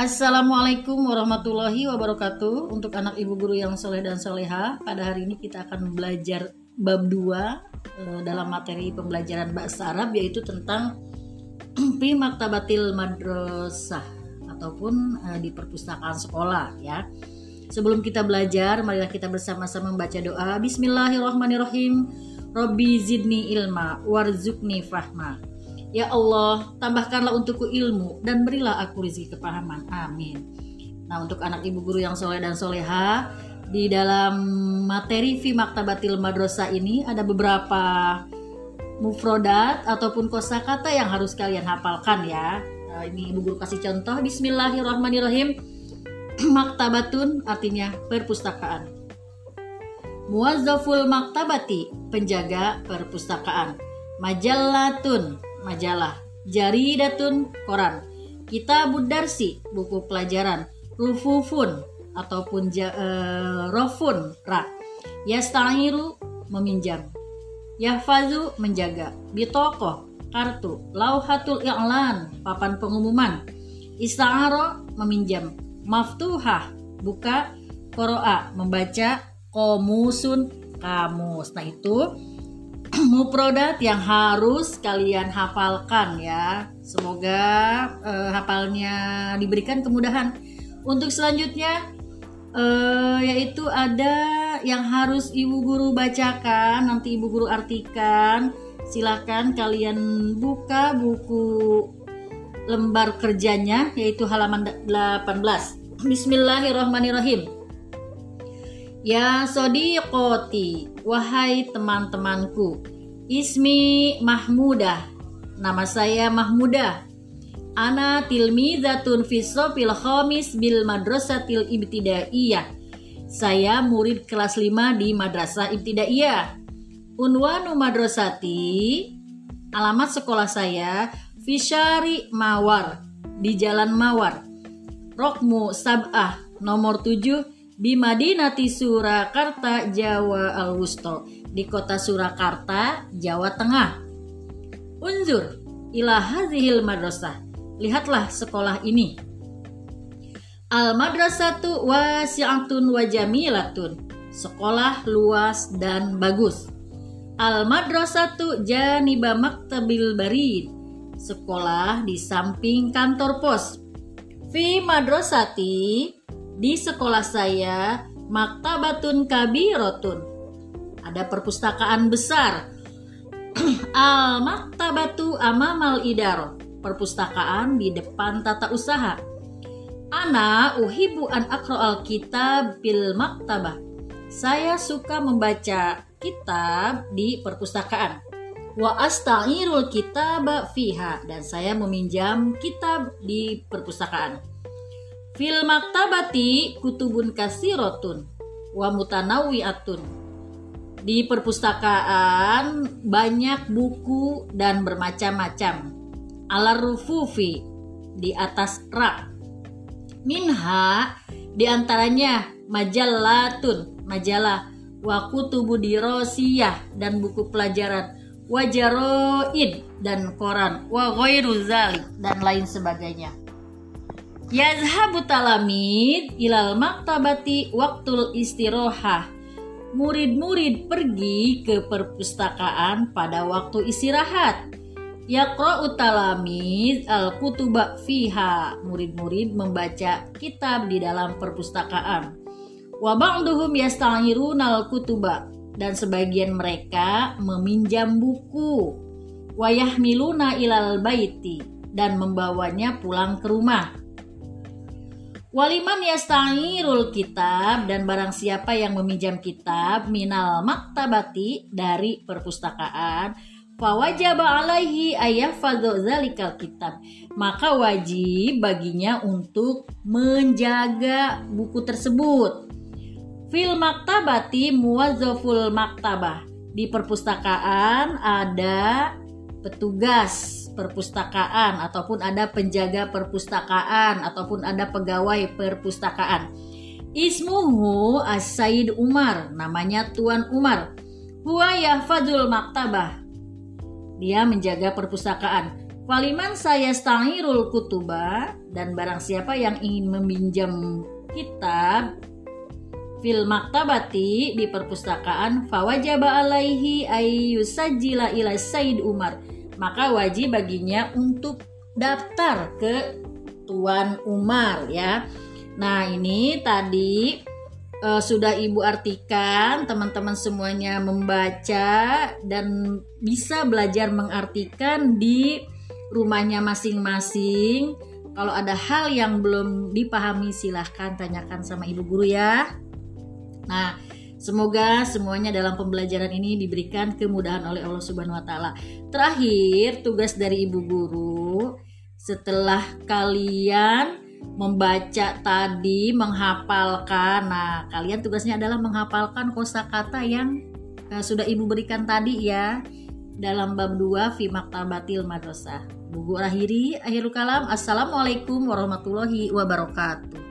Assalamualaikum warahmatullahi wabarakatuh. Untuk anak ibu guru yang soleh dan soleha Pada hari ini kita akan belajar bab 2 eh, Dalam materi pembelajaran bahasa Arab Yaitu tentang Fi Maktabatil Madrasah Ataupun eh, di perpustakaan sekolah ya. Sebelum kita belajar, marilah kita bersama-sama membaca doa. Bismillahirrahmanirrahim. Robbi zidni ilma warzukni fahma Ya Allah, tambahkanlah untukku ilmu dan berilah aku rezeki kepahaman. Amin. Nah, untuk anak ibu guru yang soleh dan soleha, di dalam materi fi maktabatil madrasah ini ada beberapa mufrodat ataupun kosakata yang harus kalian hafalkan ya. Nah, ini ibu guru kasih contoh. Bismillahirrahmanirrahim. Maktabatun artinya perpustakaan. Muwazzaful maktabati, penjaga perpustakaan. Majallatun, majalah, jaridatun, koran, kitabud darsi, buku pelajaran, rufufun ataupun ja, uh, rofun, ra, yasta'iru, meminjam, yahfazu, menjaga, bitoko, kartu, lauhatul i'lan, papan pengumuman, ista'aro, meminjam, maftuhah, buka, koroa, membaca, komusun, kamus. Nah itu muprodat yang harus kalian hafalkan ya. Semoga uh, hafalnya diberikan kemudahan. Untuk selanjutnya uh, yaitu ada yang harus ibu guru bacakan, nanti ibu guru artikan. Silahkan kalian buka buku lembar kerjanya yaitu halaman 18. Bismillahirrahmanirrahim. Ya sodiqoti, wahai teman-temanku, ismi Mahmudah, nama saya Mahmudah. Ana tilmizatun fisofil khamis bil madrasatil ibtidaiyah. Saya murid kelas 5 di madrasah ibtidaiyah. Unwanu madrasati, alamat sekolah saya, Fishari Mawar, di Jalan Mawar. Rokmu Sab'ah, nomor 7, di Madinati Surakarta, Jawa Al-Wusto, di kota Surakarta, Jawa Tengah. Unzur ila hazihil madrasah. Lihatlah sekolah ini. Al madrasatu wasi'atun wa jamilatun. Sekolah luas dan bagus. Al madrasatu janiba maktabil barid. Sekolah di samping kantor pos. Fi madrasati di sekolah saya, maktabatun kabirotun. Ada perpustakaan besar. Al maktabatu amamal idaro. Perpustakaan di depan tata usaha. Ana uhibu an akro al kitab bil maktabah. Saya suka membaca kitab di perpustakaan. Wa asta'irul kitab fiha dan saya meminjam kitab di perpustakaan. Fil maktabati kutubun kasirotun wa atun. Di perpustakaan banyak buku dan bermacam-macam. Alar rufufi di atas rak. Minha di antaranya majallatun, majalah, wa kutubu dirosiyah dan buku pelajaran, wajaroid dan koran, wa ghairu dan lain sebagainya. Yazhabu talamid ilal maktabati waktul istirohah. Murid-murid pergi ke perpustakaan pada waktu istirahat. Yaqra'u talamid al-kutuba fiha. Murid-murid membaca kitab di dalam perpustakaan. Wa ba'duhum yasta'iruna al-kutuba dan sebagian mereka meminjam buku. Wayahmiluna ilal baiti dan membawanya pulang ke rumah. Waliman yasta'irul kitab dan barang siapa yang meminjam kitab minal maktabati dari perpustakaan fawajaba alaihi ayafadhu zalikal kitab. Maka wajib baginya untuk menjaga buku tersebut. Fil maktabati muwazzaful maktabah. Di perpustakaan ada petugas perpustakaan ataupun ada penjaga perpustakaan ataupun ada pegawai perpustakaan. Ismuhu As-Said Umar, namanya Tuan Umar. Huwa yahfadzul maktabah. Dia menjaga perpustakaan. Waliman saya stangirul kutuba dan barang siapa yang ingin meminjam kitab fil maktabati di perpustakaan fawajaba alaihi ayyusajjila ila Said Umar maka wajib baginya untuk daftar ke Tuan Umar ya. Nah, ini tadi uh, sudah Ibu artikan, teman-teman semuanya membaca dan bisa belajar mengartikan di rumahnya masing-masing. Kalau ada hal yang belum dipahami silahkan tanyakan sama ibu guru ya. Nah, semoga semuanya dalam pembelajaran ini diberikan kemudahan oleh Allah Subhanahu wa taala. Terakhir, tugas dari ibu guru setelah kalian membaca tadi, menghafalkan. Nah, kalian tugasnya adalah menghafalkan kosakata yang uh, sudah Ibu berikan tadi ya dalam bab 2 fi maktabatil madrasah. Buku akhiri akhirul kalam. Assalamualaikum warahmatullahi wabarakatuh.